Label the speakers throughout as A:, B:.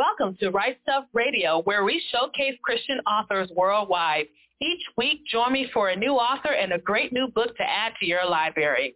A: Welcome to Write Stuff Radio, where we showcase Christian authors worldwide. Each week, join me for a new author and a great new book to add to your library.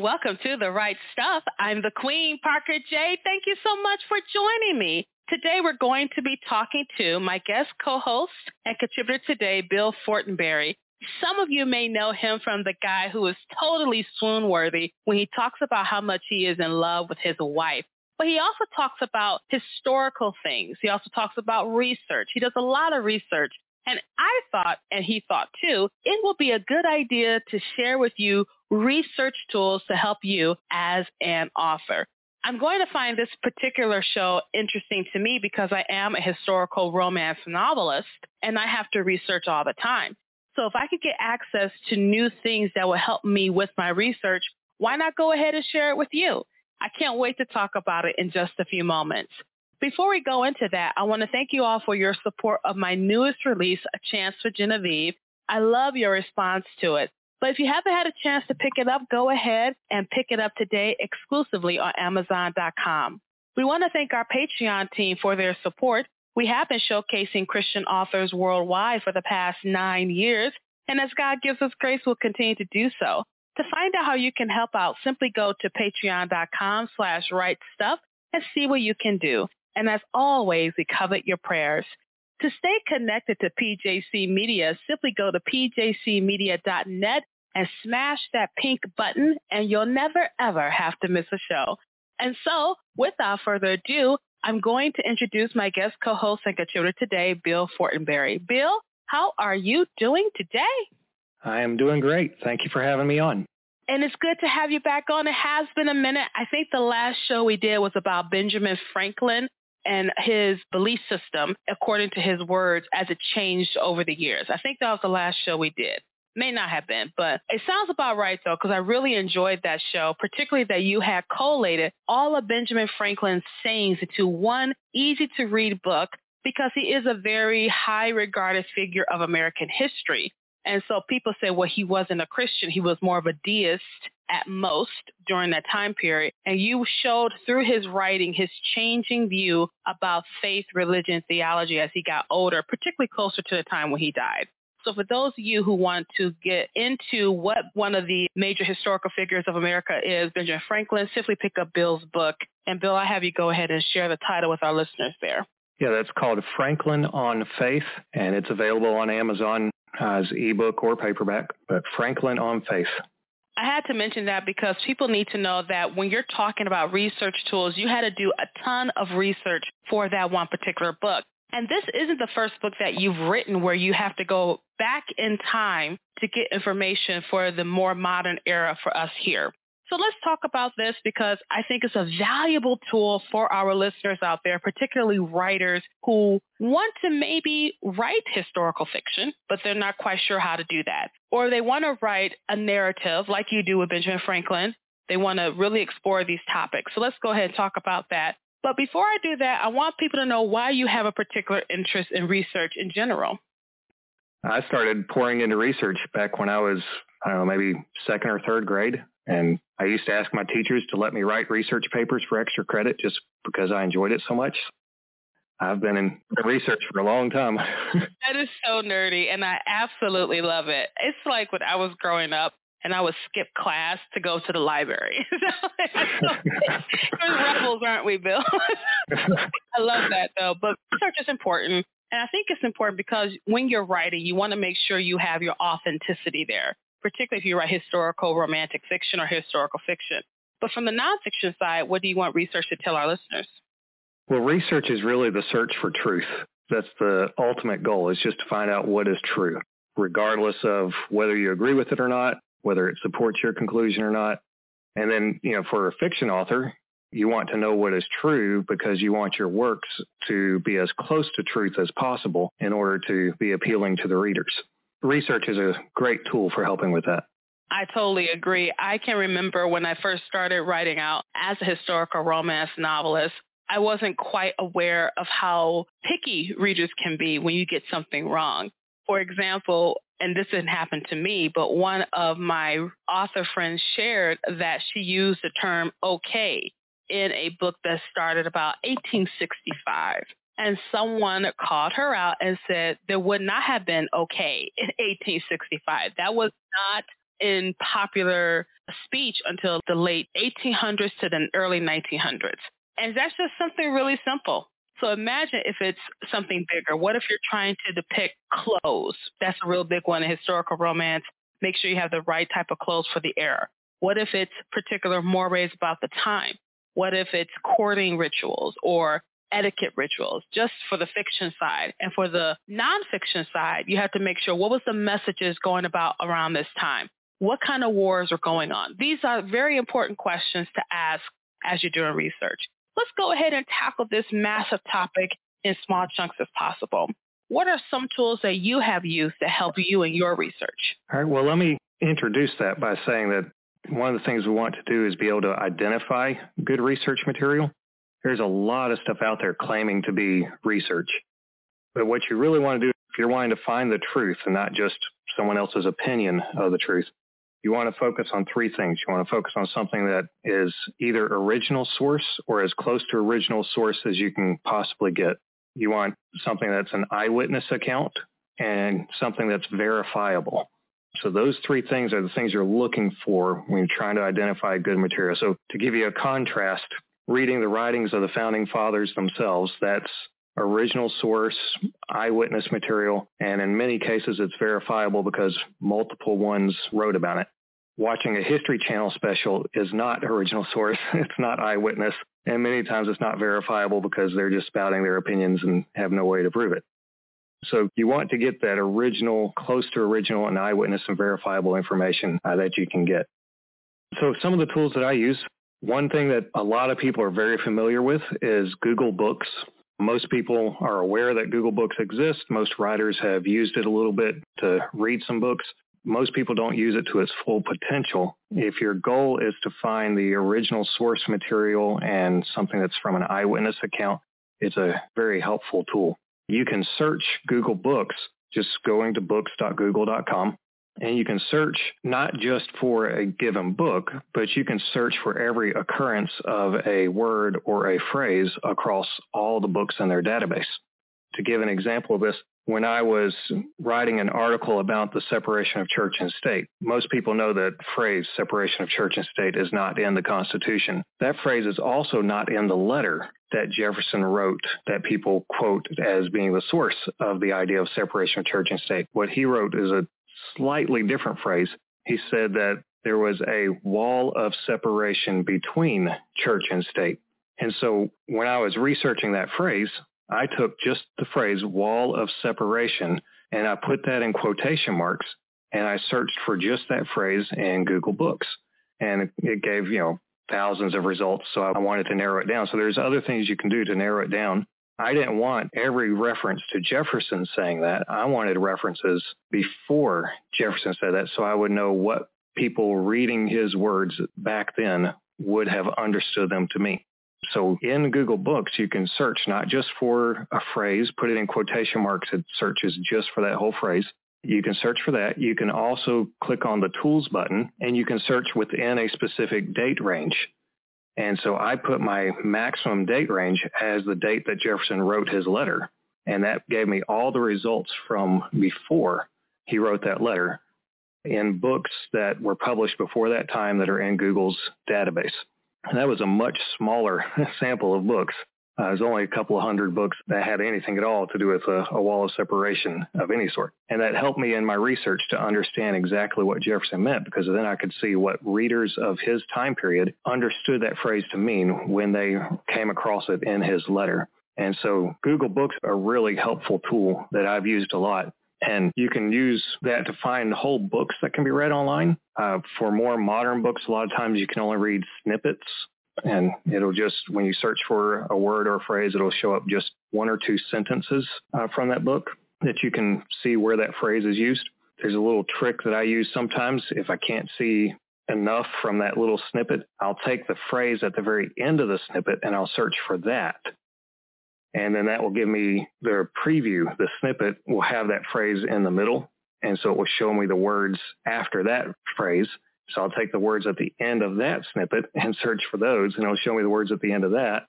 A: Welcome to The Write Stuff. I'm the Queen, Parker J. Thank you so much for joining me. Today we're going to be talking to my guest co-host and contributor today, Bill Fortenberry. Some of you may know him from the guy who is totally swoon-worthy when he talks about how much he is in love with his wife. But he also talks about historical things. He also talks about research. He does a lot of research. And I thought, and he thought too, it will be a good idea to share with you research tools to help you as an author. I'm going to find this particular show interesting to me because I am a historical romance novelist and I have to research all the time. So if I could get access to new things that will help me with my research, why not go ahead and share it with you? I can't wait to talk about it in just a few moments. Before we go into that, I want to thank you all for your support of my newest release, A Chance for Genevieve. I love your response to it. But if you haven't had a chance to pick it up, go ahead and pick it up today exclusively on Amazon.com. We want to thank our Patreon team for their support. We have been showcasing Christian authors worldwide for the past nine years, and as God gives us grace, we'll continue to do so. To find out how you can help out, simply go to patreon.com slash right stuff and see what you can do. And as always, we covet your prayers. To stay connected to PJC Media, simply go to pjcmedia.net and smash that pink button and you'll never ever have to miss a show. And so, without further ado, I'm going to introduce my guest co-host and contributor today, Bill Fortenberry. Bill, how are you doing today?
B: I am doing great. Thank you for having me on.
A: And it's good to have you back on. It has been a minute. I think the last show we did was about Benjamin Franklin and his belief system, according to his words, as it changed over the years. I think that was the last show we did. May not have been, but it sounds about right though, because I really enjoyed that show, particularly that you had collated all of Benjamin Franklin's sayings into one easy to read book because he is a very high regarded figure of American history. And so people say, well, he wasn't a Christian. He was more of a deist at most during that time period. And you showed through his writing his changing view about faith, religion, theology as he got older, particularly closer to the time when he died. So for those of you who want to get into what one of the major historical figures of America is, Benjamin Franklin, simply pick up Bill's book. And Bill, I have you go ahead and share the title with our listeners there.
B: Yeah, that's called Franklin on Faith, and it's available on Amazon as ebook or paperback, but Franklin on Faith.
A: I had to mention that because people need to know that when you're talking about research tools, you had to do a ton of research for that one particular book. And this isn't the first book that you've written where you have to go back in time to get information for the more modern era for us here. So let's talk about this because I think it's a valuable tool for our listeners out there, particularly writers who want to maybe write historical fiction, but they're not quite sure how to do that. Or they want to write a narrative like you do with Benjamin Franklin. They want to really explore these topics. So let's go ahead and talk about that. But before I do that, I want people to know why you have a particular interest in research in general.
B: I started pouring into research back when I was, I don't know, maybe second or third grade. And I used to ask my teachers to let me write research papers for extra credit just because I enjoyed it so much. I've been in research for a long time.
A: that is so nerdy, and I absolutely love it. It's like when I was growing up, and I would skip class to go to the library. We're rebels, aren't we, Bill? I love that, though. But research is important. And I think it's important because when you're writing, you want to make sure you have your authenticity there particularly if you write historical romantic fiction or historical fiction. But from the nonfiction side, what do you want research to tell our listeners?
B: Well, research is really the search for truth. That's the ultimate goal is just to find out what is true, regardless of whether you agree with it or not, whether it supports your conclusion or not. And then, you know, for a fiction author, you want to know what is true because you want your works to be as close to truth as possible in order to be appealing to the readers. Research is a great tool for helping with that.
A: I totally agree. I can remember when I first started writing out as a historical romance novelist, I wasn't quite aware of how picky readers can be when you get something wrong. For example, and this didn't happen to me, but one of my author friends shared that she used the term okay in a book that started about 1865. And someone called her out and said there would not have been okay in 1865. That was not in popular speech until the late 1800s to the early 1900s. And that's just something really simple. So imagine if it's something bigger. What if you're trying to depict clothes? That's a real big one in historical romance. Make sure you have the right type of clothes for the era. What if it's particular mores about the time? What if it's courting rituals or etiquette rituals just for the fiction side? And for the nonfiction side, you have to make sure what was the messages going about around this time? What kind of wars are going on? These are very important questions to ask as you're doing research. Let's go ahead and tackle this massive topic in small chunks as possible. What are some tools that you have used to help you in your research?
B: All right. Well, let me introduce that by saying that one of the things we want to do is be able to identify good research material. There's a lot of stuff out there claiming to be research. But what you really want to do, if you're wanting to find the truth and not just someone else's opinion of the truth, you want to focus on three things. You want to focus on something that is either original source or as close to original source as you can possibly get. You want something that's an eyewitness account and something that's verifiable. So those three things are the things you're looking for when you're trying to identify good material. So to give you a contrast, reading the writings of the founding fathers themselves, that's original source, eyewitness material, and in many cases it's verifiable because multiple ones wrote about it. Watching a History Channel special is not original source. It's not eyewitness. And many times it's not verifiable because they're just spouting their opinions and have no way to prove it. So you want to get that original, close to original and eyewitness and verifiable information uh, that you can get. So some of the tools that I use, one thing that a lot of people are very familiar with is Google Books. Most people are aware that Google Books exists. Most writers have used it a little bit to read some books. Most people don't use it to its full potential. If your goal is to find the original source material and something that's from an eyewitness account, it's a very helpful tool. You can search Google Books just going to books.google.com. And you can search not just for a given book, but you can search for every occurrence of a word or a phrase across all the books in their database. To give an example of this, when I was writing an article about the separation of church and state, most people know that phrase separation of church and state is not in the Constitution. That phrase is also not in the letter that Jefferson wrote that people quote as being the source of the idea of separation of church and state. What he wrote is a slightly different phrase. He said that there was a wall of separation between church and state. And so when I was researching that phrase, I took just the phrase wall of separation and I put that in quotation marks and I searched for just that phrase in Google Books. And it gave, you know, thousands of results. So I wanted to narrow it down. So there's other things you can do to narrow it down. I didn't want every reference to Jefferson saying that. I wanted references before Jefferson said that so I would know what people reading his words back then would have understood them to me. So in Google Books, you can search not just for a phrase, put it in quotation marks, it searches just for that whole phrase. You can search for that. You can also click on the tools button and you can search within a specific date range. And so I put my maximum date range as the date that Jefferson wrote his letter. And that gave me all the results from before he wrote that letter in books that were published before that time that are in Google's database. And that was a much smaller sample of books. Uh, there's only a couple of hundred books that had anything at all to do with a, a, wall of separation of any sort. And that helped me in my research to understand exactly what Jefferson meant because then I could see what readers of his time period understood that phrase to mean when they came across it in his letter. And so Google Books are a really helpful tool that I've used a lot. And you can use that to find whole books that can be read online. Uh, for more modern books, a lot of times you can only read snippets and it'll just, when you search for a word or a phrase, it'll show up just one or two sentences uh, from that book that you can see where that phrase is used. There's a little trick that I use sometimes if I can't see enough from that little snippet, I'll take the phrase at the very end of the snippet and I'll search for that. And then that will give me the preview. The snippet will have that phrase in the middle. And so it will show me the words after that phrase. So I'll take the words at the end of that snippet and search for those and it'll show me the words at the end of that.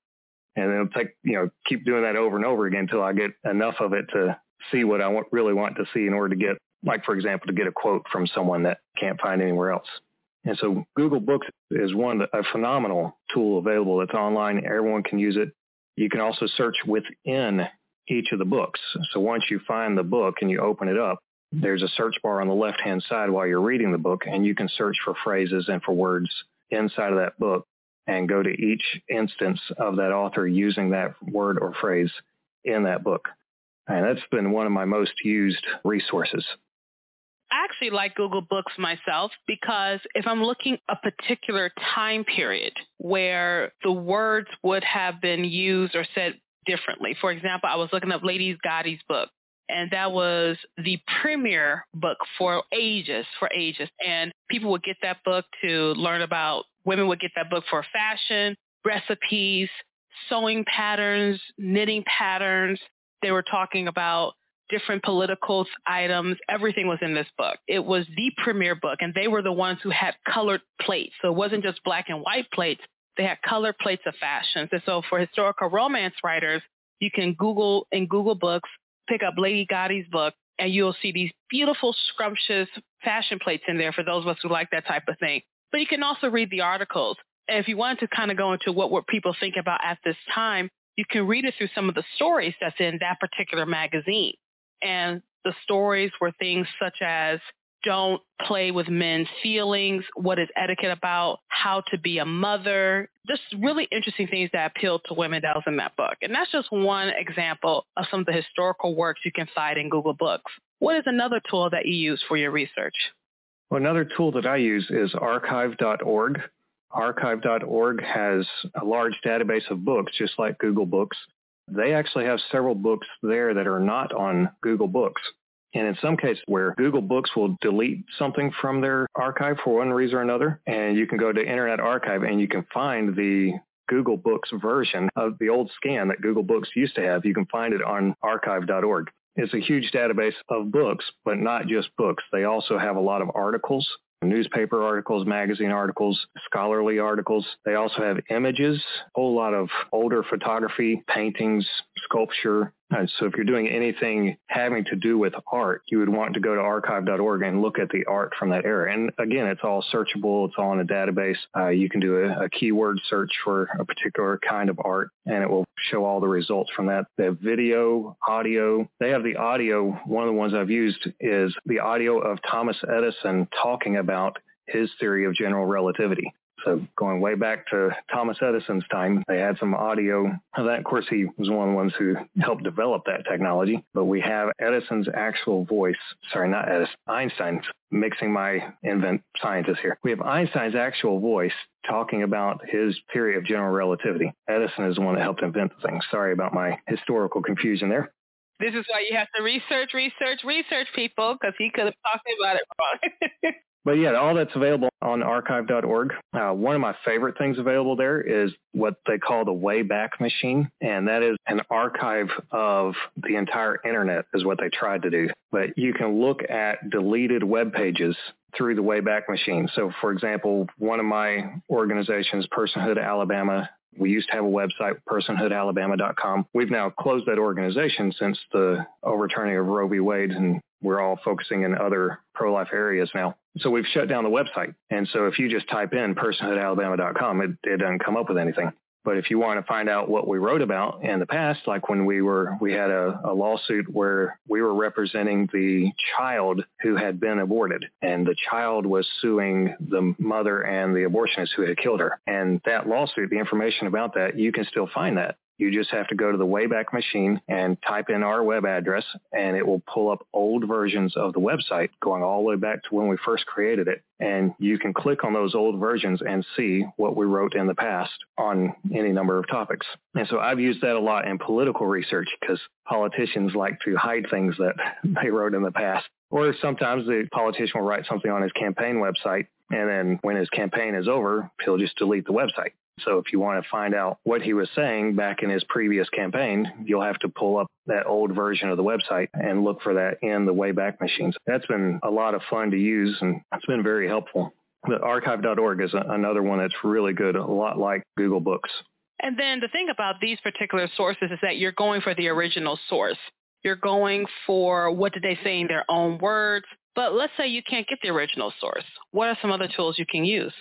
B: And then it'll take, you know, keep doing that over and over again until I get enough of it to see what I want, really want to see in order to get, like, for example, to get a quote from someone that can't find anywhere else. And so Google Books is one, a phenomenal tool available. It's online. Everyone can use it. You can also search within each of the books. So once you find the book and you open it up, there's a search bar on the left-hand side while you're reading the book, and you can search for phrases and for words inside of that book and go to each instance of that author using that word or phrase in that book. And that's been one of my most used resources.
A: I actually like Google Books myself because if I'm looking a particular time period where the words would have been used or said differently. For example, I was looking up Lady Godey's book and that was the premier book for ages, for ages. And people would get that book to learn about, women would get that book for fashion, recipes, sewing patterns, knitting patterns. They were talking about different political items. Everything was in this book. It was the premier book, and they were the ones who had colored plates. So it wasn't just black and white plates. They had colored plates of fashions. And so for historical romance writers, you can Google in Google Books, pick up Lady Godey's book, and you'll see these beautiful, scrumptious fashion plates in there for those of us who like that type of thing. But you can also read the articles. And if you wanted to kind of go into what were people think about at this time, you can read it through some of the stories that's in that particular magazine. And the stories were things such as don't play with men's feelings, what is etiquette about, how to be a mother, just really interesting things that appeal to women that was in that book. And that's just one example of some of the historical works you can find in Google Books. What is another tool that you use for your research?
B: Well, another tool that I use is archive.org. Archive.org has a large database of books, just like Google Books. They actually have several books there that are not on Google Books. And in some cases where Google Books will delete something from their archive for one reason or another, and you can go to Internet Archive and you can find the Google Books version of the old scan that Google Books used to have. You can find it on archive.org. It's a huge database of books, but not just books. They also have a lot of articles newspaper articles, magazine articles, scholarly articles. They also have images, a whole lot of older photography, paintings, sculpture, and so if you're doing anything having to do with art, you would want to go to archive.org and look at the art from that era. And again, it's all searchable. It's all in a database. Uh, you can do a, a, keyword search for a particular kind of art and it will show all the results from that. Have video, audio. They have the audio. One of the ones I've used is the audio of Thomas Edison talking about his theory of general relativity. So going way back to Thomas Edison's time, they had some audio of that. Of course, he was one of the ones who helped develop that technology. But we have Edison's actual voice. Sorry, not Edison. Einstein's mixing my invent scientists here. We have Einstein's actual voice talking about his theory of general relativity. Edison is the one that helped invent the thing. Sorry about my historical confusion there.
A: This is why you have to research, research, research people because he could have talked about it wrong.
B: But yeah, all that's available on archive.org. Uh, one of my favorite things available there is what they call the Wayback Machine, and that is an archive of the entire internet is what they tried to do. But you can look at deleted web pages through the Wayback Machine. So for example, one of my organizations, Personhood Alabama, we used to have a website, personhoodalabama.com. We've now closed that organization since the overturning of Roe v. Wade, and we're all focusing in other pro-life areas now. So we've shut down the website. And so if you just type in personhoodalabama.com, it, it doesn't come up with anything. But if you want to find out what we wrote about in the past, like when we were, we had a, a, lawsuit where we were representing the child who had been aborted and the child was suing the mother and the abortionist who had killed her. And that lawsuit, the information about that, you can still find that You just have to go to the Wayback Machine and type in our web address, and it will pull up old versions of the website going all the way back to when we first created it. And you can click on those old versions and see what we wrote in the past on any number of topics. And so I've used that a lot in political research because politicians like to hide things that they wrote in the past. Or sometimes the politician will write something on his campaign website, and then when his campaign is over, he'll just delete the website. So if you want to find out what he was saying back in his previous campaign, you'll have to pull up that old version of the website and look for that in the Wayback Machines. That's been a lot of fun to use and it's been very helpful. The archive.org is another one that's really good, a lot like Google Books.
A: And then the thing about these particular sources is that you're going for the original source. You're going for what did they say in their own words. But let's say you can't get the original source. What are some other tools you can use?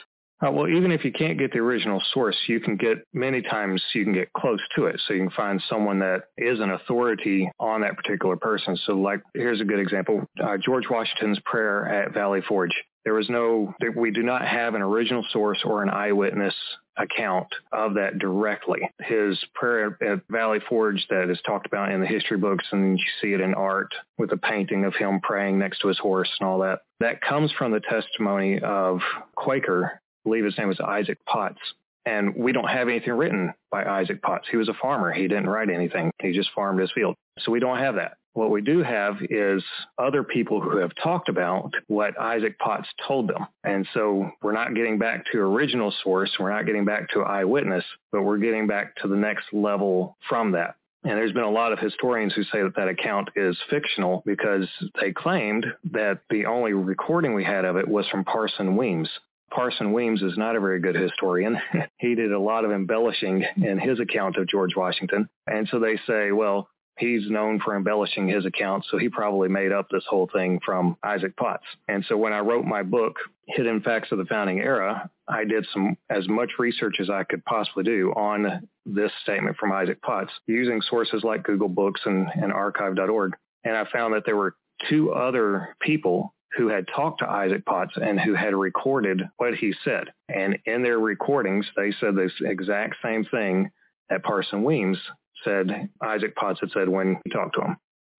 B: Uh, well, even if you can't get the original source, you can get many times you can get close to it. So you can find someone that is an authority on that particular person. So like, here's a good example. Uh, George Washington's prayer at Valley Forge. There was no, we do not have an original source or an eyewitness account of that directly. His prayer at Valley Forge that is talked about in the history books and you see it in art with a painting of him praying next to his horse and all that. That comes from the testimony of Quaker believe his name was Isaac Potts. And we don't have anything written by Isaac Potts. He was a farmer. He didn't write anything. He just farmed his field. So we don't have that. What we do have is other people who have talked about what Isaac Potts told them. And so we're not getting back to original source. We're not getting back to eyewitness, but we're getting back to the next level from that. And there's been a lot of historians who say that that account is fictional because they claimed that the only recording we had of it was from Parson Weems. Parson Weems is not a very good historian. he did a lot of embellishing in his account of George Washington. And so they say, well, he's known for embellishing his account, so he probably made up this whole thing from Isaac Potts. And so when I wrote my book, Hidden Facts of the Founding Era, I did some as much research as I could possibly do on this statement from Isaac Potts using sources like Google Books and, and archive.org. And I found that there were two other people who had talked to Isaac Potts and who had recorded what he said. And in their recordings, they said this exact same thing that Parson Weems said Isaac Potts had said when he talked to him.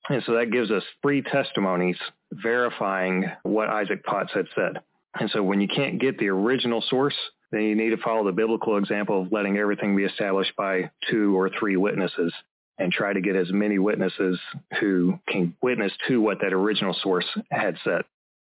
B: And so that gives us three testimonies verifying what Isaac Potts had said. And so when you can't get the original source, then you need to follow the biblical example of letting everything be established by two or three witnesses and try to get as many witnesses who can witness to what that original source had said.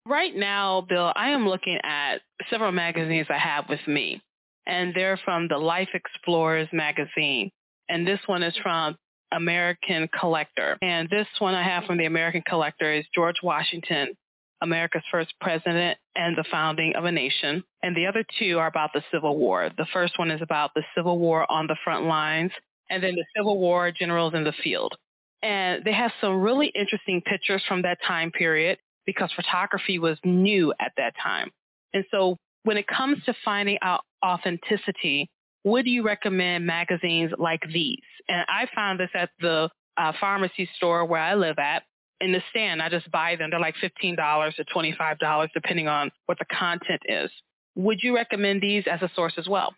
A: Right now, Bill, I am looking at several magazines I have with me, and they're from the Life Explorers magazine. And this one is from American Collector. And this one I have from the American Collector is George Washington, America's first president and the founding of a nation. And the other two are about the Civil War. The first one is about the Civil War on the front lines, and then the Civil War generals in the field. And they have some really interesting pictures from that time period because photography was new at that time. And so when it comes to finding out authenticity, would you recommend magazines like these? And I found this at the uh, pharmacy store where I live at. In the stand, I just buy them. They're like $15 to $25, depending on what the content is. Would you recommend these as a source as well?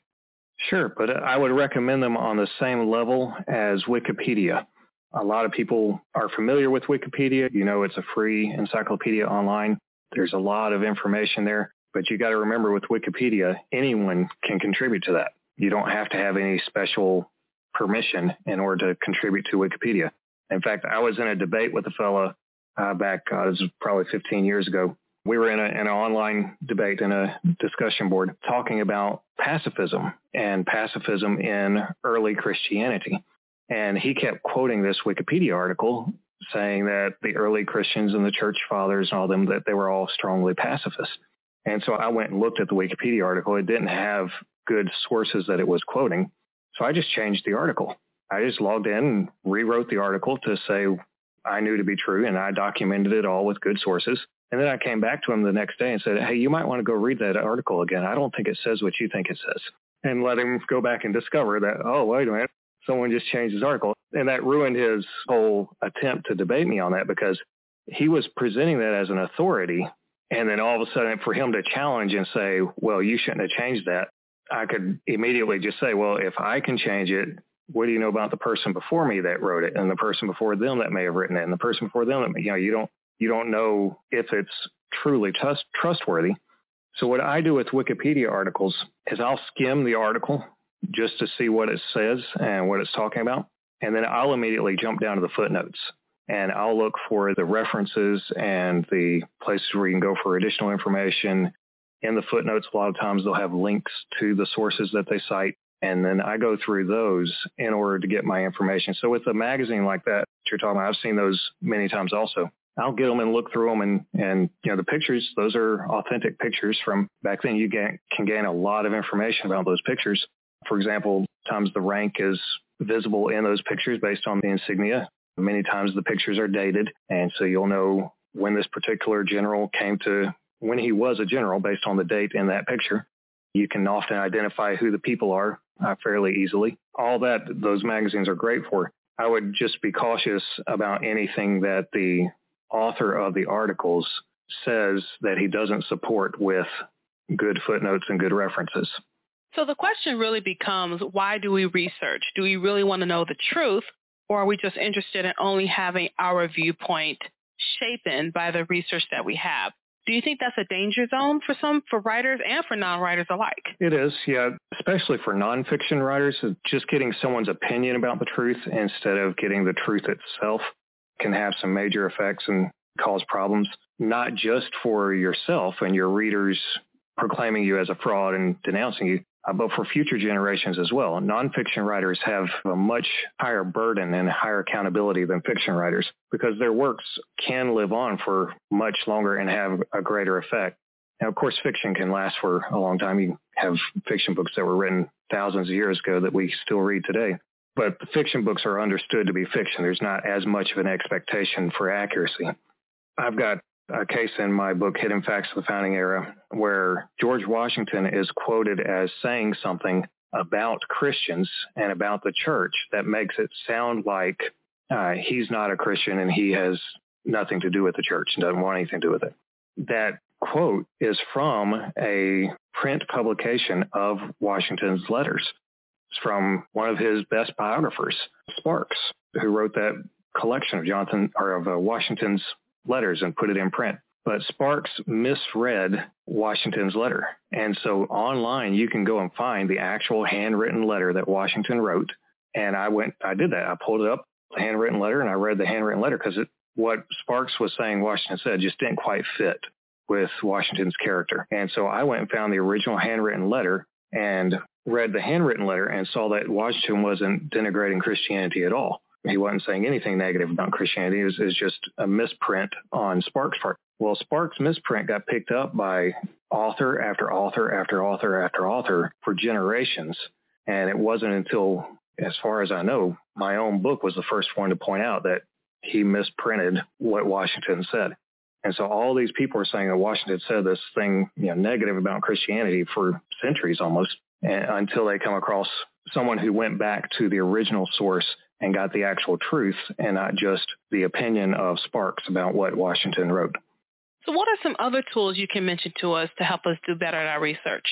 B: Sure, but I would recommend them on the same level as Wikipedia. A lot of people are familiar with Wikipedia. You know, it's a free encyclopedia online. There's a lot of information there, but you got to remember with Wikipedia, anyone can contribute to that. You don't have to have any special permission in order to contribute to Wikipedia. In fact, I was in a debate with a fella uh, back, uh, this was probably 15 years ago. We were in, a, in an online debate in a discussion board talking about pacifism and pacifism in early Christianity. And he kept quoting this Wikipedia article saying that the early Christians and the church fathers and all of them, that they were all strongly pacifist. And so I went and looked at the Wikipedia article. It didn't have good sources that it was quoting. So I just changed the article. I just logged in and rewrote the article to say I knew to be true and I documented it all with good sources. And then I came back to him the next day and said, hey, you might want to go read that article again. I don't think it says what you think it says. And let him go back and discover that, oh, wait a minute, someone just changed his article. And that ruined his whole attempt to debate me on that because he was presenting that as an authority. And then all of a sudden for him to challenge and say, well, you shouldn't have changed that. I could immediately just say, well, if I can change it, what do you know about the person before me that wrote it and the person before them that may have written it and the person before them that may, you know, you don't, you don't know if it's truly trust, trustworthy. So what I do with Wikipedia articles is I'll skim the article just to see what it says and what it's talking about. And then I'll immediately jump down to the footnotes and I'll look for the references and the places where you can go for additional information. In the footnotes, a lot of times they'll have links to the sources that they cite. And then I go through those in order to get my information. So with a magazine like that you're talking about, I've seen those many times also. I'll get them and look through them and, and, you know, the pictures, those are authentic pictures from back then. You get, can gain a lot of information about those pictures. For example, times the rank is visible in those pictures based on the insignia. Many times the pictures are dated. And so you'll know when this particular general came to, when he was a general based on the date in that picture. You can often identify who the people are uh, fairly easily. All that those magazines are great for. I would just be cautious about anything that the author of the articles says that he doesn't support with good footnotes and good references.
A: So the question really becomes, why do we research? Do we really want to know the truth or are we just interested in only having our viewpoint shapen by the research that we have? Do you think that's a danger zone for some, for writers and for non-writers alike?
B: It is, yeah, especially for nonfiction writers. Just getting someone's opinion about the truth instead of getting the truth itself can have some major effects and cause problems, not just for yourself and your readers proclaiming you as a fraud and denouncing you, uh, but for future generations as well. Nonfiction writers have a much higher burden and higher accountability than fiction writers because their works can live on for much longer and have a greater effect. Now, of course, fiction can last for a long time. You have fiction books that were written thousands of years ago that we still read today. But fiction books are understood to be fiction. There's not as much of an expectation for accuracy. I've got a case in my book, Hidden Facts of the Founding Era, where George Washington is quoted as saying something about Christians and about the church that makes it sound like uh, he's not a Christian and he has nothing to do with the church and doesn't want anything to do with it. That quote is from a print publication of Washington's letters. It's from one of his best biographers, Sparks, who wrote that collection of Jonathan or of uh, Washington's letters and put it in print. But Sparks misread Washington's letter. And so online you can go and find the actual handwritten letter that Washington wrote. And I went, I did that. I pulled it up, the handwritten letter, and I read the handwritten letter because what Sparks was saying Washington said just didn't quite fit with Washington's character. And so I went and found the original handwritten letter and read the handwritten letter and saw that Washington wasn't denigrating Christianity at all. He wasn't saying anything negative about Christianity. It was, it was just a misprint on Sparks' part. Well, Sparks' misprint got picked up by author after author after author after author for generations. And it wasn't until, as far as I know, my own book was the first one to point out that he misprinted what Washington said. And so all these people are saying that Washington said this thing, you know, negative about Christianity for centuries almost, until they come across someone who went back to the original source and got the actual truth and not just the opinion of Sparks about what Washington wrote.
A: So what are some other tools you can mention to us to help us do better at our research?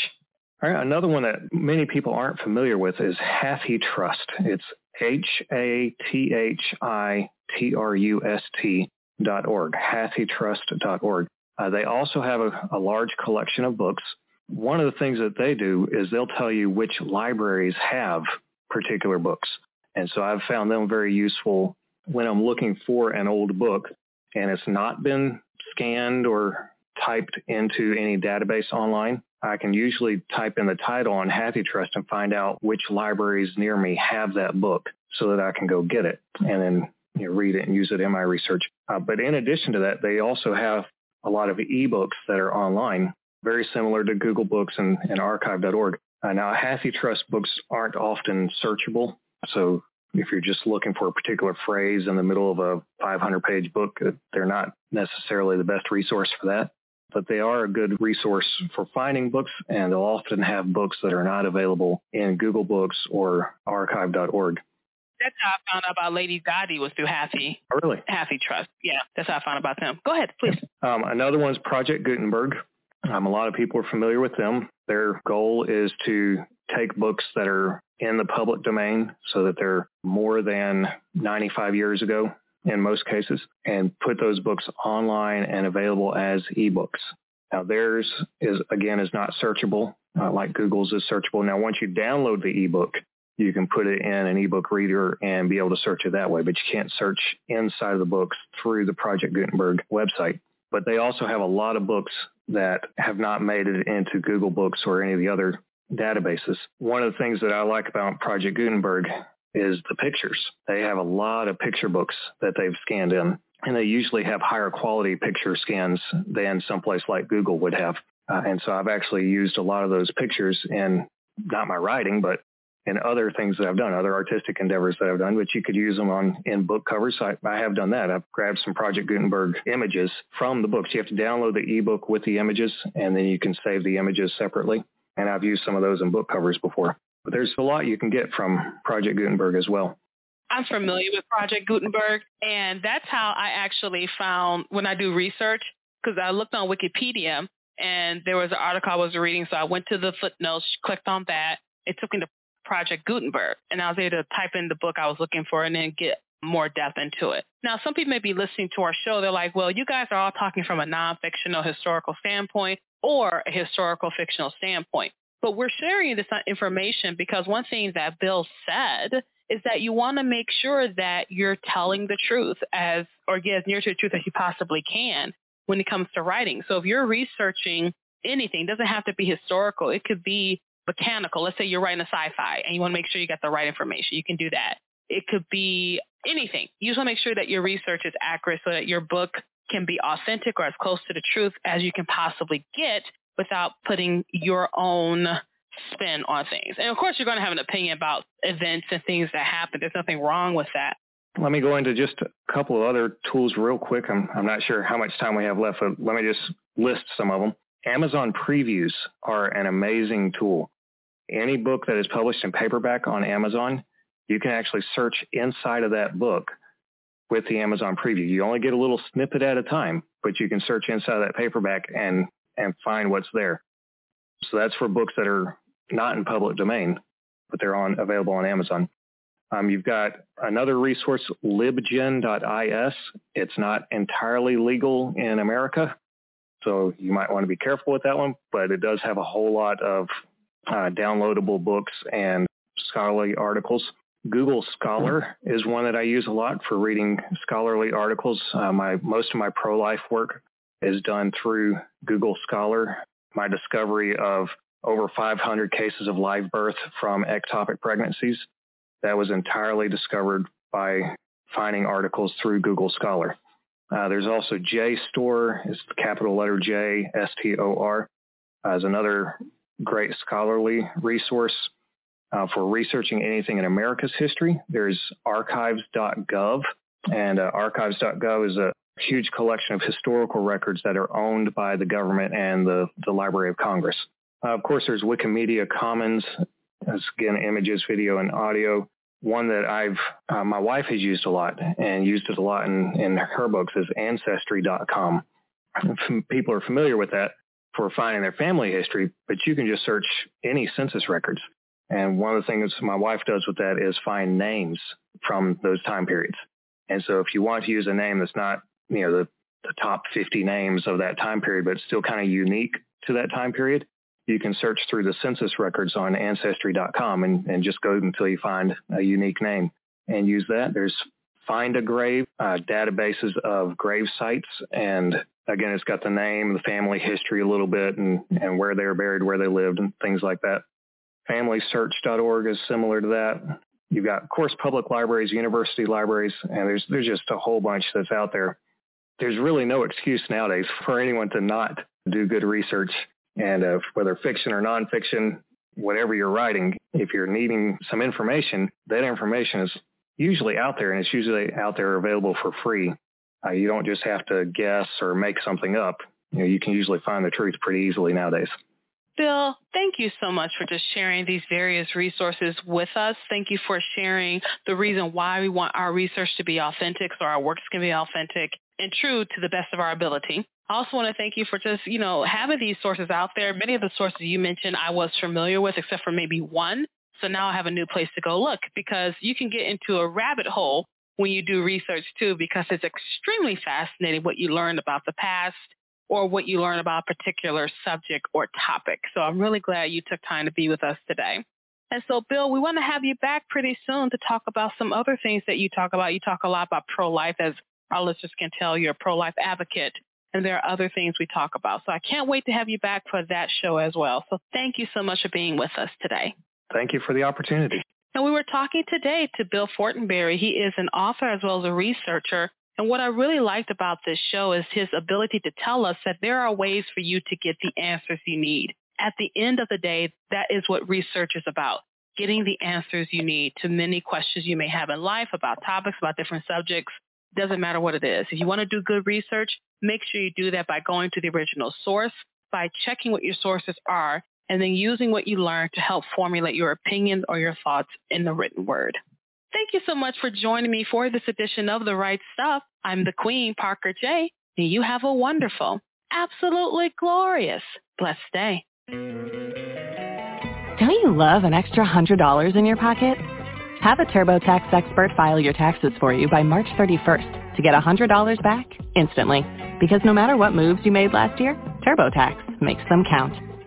B: All right, another one that many people aren't familiar with is HathiTrust. It's H-A-T-H-I-T-R-U-S-T dot org, HathiTrust dot org. Uh, they also have a, a large collection of books. One of the things that they do is they'll tell you which libraries have particular books. And so I've found them very useful when I'm looking for an old book and it's not been scanned or typed into any database online. I can usually type in the title on HathiTrust and find out which libraries near me have that book so that I can go get it and then you know, read it and use it in my research. Uh, but in addition to that, they also have a lot of ebooks that are online, very similar to Google Books and, and archive.org. Uh, now, HathiTrust books aren't often searchable. So if you're just looking for a particular phrase in the middle of a 500 page book, uh, they're not necessarily the best resource for that. But they are a good resource for finding books, and they'll often have books that are not available in Google Books or archive.org.
A: That's how I found out about Lady Dottie was through Hathi.
B: Oh, really?
A: HathiTrust. Yeah, that's how I found out about them. Go ahead, please.
B: Um, another one's Project Gutenberg. Um, a lot of people are familiar with them. Their goal is to take books that are in the public domain so that they're more than 95 years ago in most cases and put those books online and available as ebooks. Now theirs is again is not searchable uh, like Google's is searchable. Now once you download the ebook, you can put it in an ebook reader and be able to search it that way, but you can't search inside of the books through the Project Gutenberg website. But they also have a lot of books that have not made it into Google Books or any of the other databases. One of the things that I like about Project Gutenberg is the pictures. They have a lot of picture books that they've scanned in, and they usually have higher quality picture scans than someplace like Google would have. Uh, and so I've actually used a lot of those pictures in not my writing, but in other things that I've done, other artistic endeavors that I've done, but you could use them on in book covers. I, I have done that. I've grabbed some Project Gutenberg images from the books. You have to download the ebook with the images, and then you can save the images separately. And I've used some of those in book covers before. But there's a lot you can get from Project Gutenberg as well.
A: I'm familiar with Project Gutenberg, and that's how I actually found when I do research, because I looked on Wikipedia and there was an article I was reading, so I went to the footnotes, clicked on that. It took me to Project Gutenberg, and I was able to type in the book I was looking for and then get more depth into it. Now, some people may be listening to our show. They're like, well, you guys are all talking from a non-fictional historical standpoint or a historical fictional standpoint. But we're sharing this information because one thing that Bill said is that you want to make sure that you're telling the truth as or get as near to the truth as you possibly can when it comes to writing. So if you're researching anything, doesn't have to be historical. It could be mechanical. Let's say you're writing a sci-fi and you want to make sure you got the right information. You can do that. It could be anything. You just want to make sure that your research is accurate so that your book can be authentic or as close to the truth as you can possibly get without putting your own spin on things. And of course, you're going to have an opinion about events and things that happen. There's nothing wrong with that.
B: Let me go into just a couple of other tools real quick. I'm, I'm not sure how much time we have left, but let me just list some of them. Amazon previews are an amazing tool any book that is published in paperback on Amazon, you can actually search inside of that book with the Amazon preview. You only get a little snippet at a time, but you can search inside of that paperback and, and find what's there. So that's for books that are not in public domain, but they're on available on Amazon. Um, you've got another resource, libgen.is. It's not entirely legal in America, so you might want to be careful with that one, but it does have a whole lot of uh, downloadable books and scholarly articles. Google Scholar is one that I use a lot for reading scholarly articles. Uh, my most of my pro-life work is done through Google Scholar. My discovery of over 500 cases of live birth from ectopic pregnancies that was entirely discovered by finding articles through Google Scholar. Uh, there's also JSTOR, it's the capital letter J, S-T-O-R, uh, is another great scholarly resource uh, for researching anything in America's history. There's archives.gov, and uh, archives.gov is a huge collection of historical records that are owned by the government and the, the Library of Congress. Uh, of course, there's Wikimedia Commons, as again, images, video, and audio. One that I've, uh, my wife has used a lot and used it a lot in, in her books is Ancestry.com. People are familiar with that for finding their family history, but you can just search any census records. And one of the things my wife does with that is find names from those time periods. And so if you want to use a name that's not, you know, the, the top 50 names of that time period, but still kind of unique to that time period, you can search through the census records on ancestry.com and, and just go until you find a unique name and use that. There's Find a Grave, uh, databases of grave sites and again, it's got the name, the family history a little bit, and, and where they were buried, where they lived, and things like that. FamilySearch.org is similar to that. You've got, of course, public libraries, university libraries, and there's there's just a whole bunch that's out there. There's really no excuse nowadays for anyone to not do good research, and uh, whether fiction or nonfiction, whatever you're writing, if you're needing some information, that information is usually out there, and it's usually out there available for free. Uh, you don't just have to guess or make something up. You know, you can usually find the truth pretty easily nowadays.
A: Bill, thank you so much for just sharing these various resources with us. Thank you for sharing the reason why we want our research to be authentic so our works can be authentic. and true to the best of our ability. I also want to thank you for just, you know, having these sources out there. Many of the sources you mentioned I was familiar with, except for maybe one. So now I have a new place to go look because you can get into a rabbit hole when you do research too, because it's extremely fascinating what you learn about the past or what you learn about a particular subject or topic. So I'm really glad you took time to be with us today. And so, Bill, we want to have you back pretty soon to talk about some other things that you talk about. You talk a lot about pro-life, as our listeners can tell. You're a pro-life advocate, and there are other things we talk about. So I can't wait to have you back for that show as well. So thank you so much for being with us today.
B: Thank you for the opportunity.
A: And we were talking today to Bill Fortenberry. He is an author as well as a researcher. And what I really liked about this show is his ability to tell us that there are ways for you to get the answers you need. At the end of the day, that is what research is about, getting the answers you need to many questions you may have in life about topics, about different subjects. Doesn't matter what it is. If you want to do good research, make sure you do that by going to the original source, by checking what your sources are, and then using what you learn to help formulate your opinions or your thoughts in the written word. Thank you so much for joining me for this edition of The Write Stuff. I'm the Queen, Parker J, and you have a wonderful, absolutely glorious, blessed day.
C: Don't you love an extra $100 in your pocket? Have a TurboTax expert file your taxes for you by March 31st to get $100 back instantly. Because no matter what moves you made last year, TurboTax makes them count.